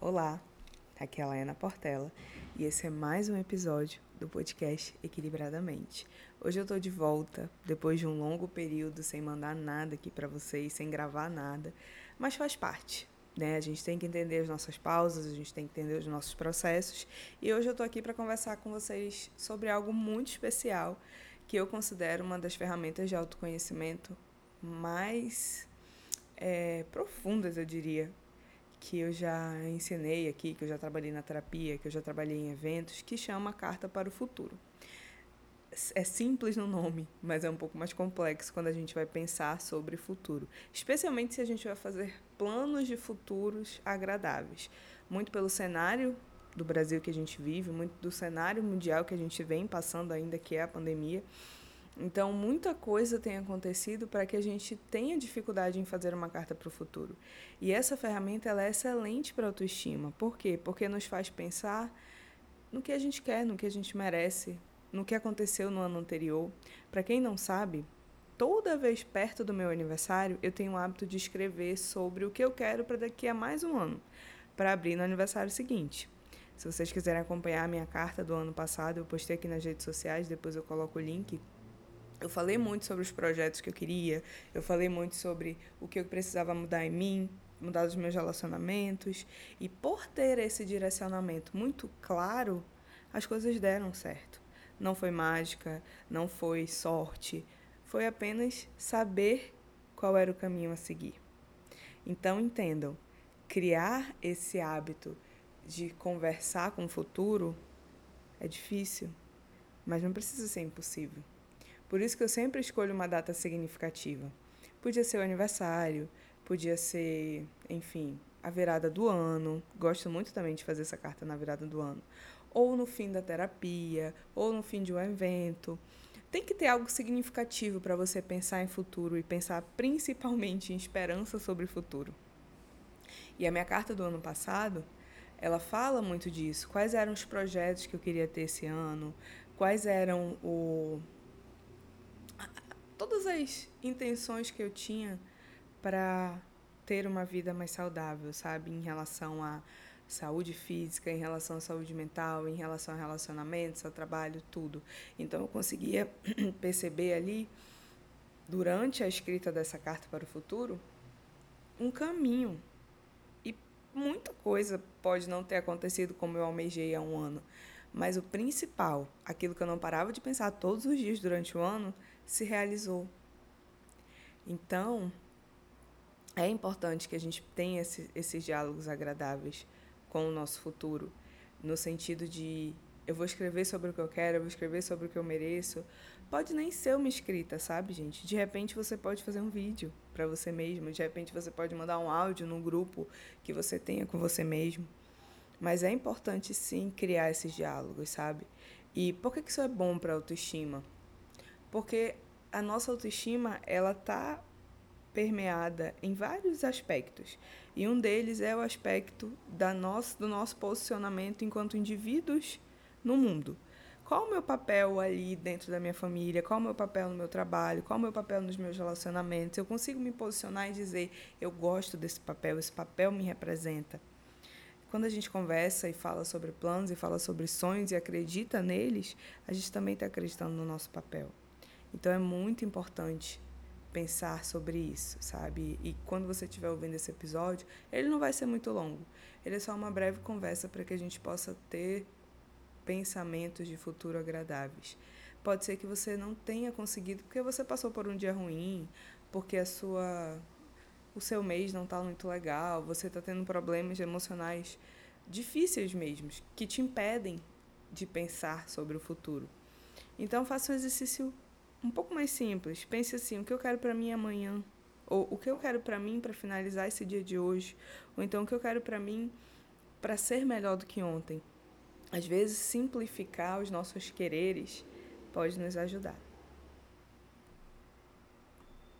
Olá, aqui é a Laena Portela e esse é mais um episódio do podcast Equilibradamente. Hoje eu tô de volta depois de um longo período sem mandar nada aqui para vocês, sem gravar nada, mas faz parte. Né? A gente tem que entender as nossas pausas, a gente tem que entender os nossos processos. E hoje eu tô aqui para conversar com vocês sobre algo muito especial que eu considero uma das ferramentas de autoconhecimento mais é, profundas, eu diria, que eu já ensinei aqui, que eu já trabalhei na terapia, que eu já trabalhei em eventos, que chama Carta para o Futuro. É simples no nome, mas é um pouco mais complexo quando a gente vai pensar sobre futuro, especialmente se a gente vai fazer planos de futuros agradáveis. Muito pelo cenário do Brasil que a gente vive, muito do cenário mundial que a gente vem passando ainda, que é a pandemia. Então, muita coisa tem acontecido para que a gente tenha dificuldade em fazer uma carta para o futuro. E essa ferramenta ela é excelente para a autoestima. Por quê? Porque nos faz pensar no que a gente quer, no que a gente merece, no que aconteceu no ano anterior. Para quem não sabe, toda vez perto do meu aniversário, eu tenho o hábito de escrever sobre o que eu quero para daqui a mais um ano, para abrir no aniversário seguinte. Se vocês quiserem acompanhar a minha carta do ano passado, eu postei aqui nas redes sociais, depois eu coloco o link. Eu falei muito sobre os projetos que eu queria, eu falei muito sobre o que eu precisava mudar em mim, mudar os meus relacionamentos. E por ter esse direcionamento muito claro, as coisas deram certo. Não foi mágica, não foi sorte, foi apenas saber qual era o caminho a seguir. Então entendam, criar esse hábito de conversar com o futuro é difícil, mas não precisa ser impossível. Por isso que eu sempre escolho uma data significativa. Podia ser o aniversário, podia ser, enfim, a virada do ano. Gosto muito também de fazer essa carta na virada do ano. Ou no fim da terapia, ou no fim de um evento. Tem que ter algo significativo para você pensar em futuro e pensar principalmente em esperança sobre o futuro. E a minha carta do ano passado, ela fala muito disso. Quais eram os projetos que eu queria ter esse ano? Quais eram o todas as intenções que eu tinha para ter uma vida mais saudável, sabe? Em relação à saúde física, em relação à saúde mental, em relação a relacionamentos, ao trabalho, tudo. Então eu conseguia perceber ali, durante a escrita dessa carta para o futuro, um caminho. E muita coisa pode não ter acontecido como eu almejei há um ano. Mas o principal, aquilo que eu não parava de pensar todos os dias durante o ano, se realizou. Então, é importante que a gente tenha esse, esses diálogos agradáveis com o nosso futuro, no sentido de eu vou escrever sobre o que eu quero, eu vou escrever sobre o que eu mereço. Pode nem ser uma escrita, sabe, gente? De repente você pode fazer um vídeo para você mesmo, de repente você pode mandar um áudio num grupo que você tenha com você mesmo. Mas é importante sim criar esses diálogos, sabe? E por que isso é bom para autoestima? Porque a nossa autoestima ela tá permeada em vários aspectos e um deles é o aspecto da nosso, do nosso posicionamento enquanto indivíduos no mundo. Qual o meu papel ali dentro da minha família? Qual o meu papel no meu trabalho? Qual o meu papel nos meus relacionamentos? Eu consigo me posicionar e dizer: eu gosto desse papel, esse papel me representa. Quando a gente conversa e fala sobre planos e fala sobre sonhos e acredita neles, a gente também está acreditando no nosso papel. Então é muito importante pensar sobre isso, sabe? E quando você estiver ouvindo esse episódio, ele não vai ser muito longo. Ele é só uma breve conversa para que a gente possa ter pensamentos de futuro agradáveis. Pode ser que você não tenha conseguido porque você passou por um dia ruim, porque a sua o seu mês não está muito legal, você está tendo problemas emocionais difíceis mesmo, que te impedem de pensar sobre o futuro. Então faça um exercício um pouco mais simples. Pense assim: o que eu quero para mim amanhã? Ou o que eu quero para mim para finalizar esse dia de hoje? Ou então o que eu quero para mim para ser melhor do que ontem? Às vezes, simplificar os nossos quereres pode nos ajudar.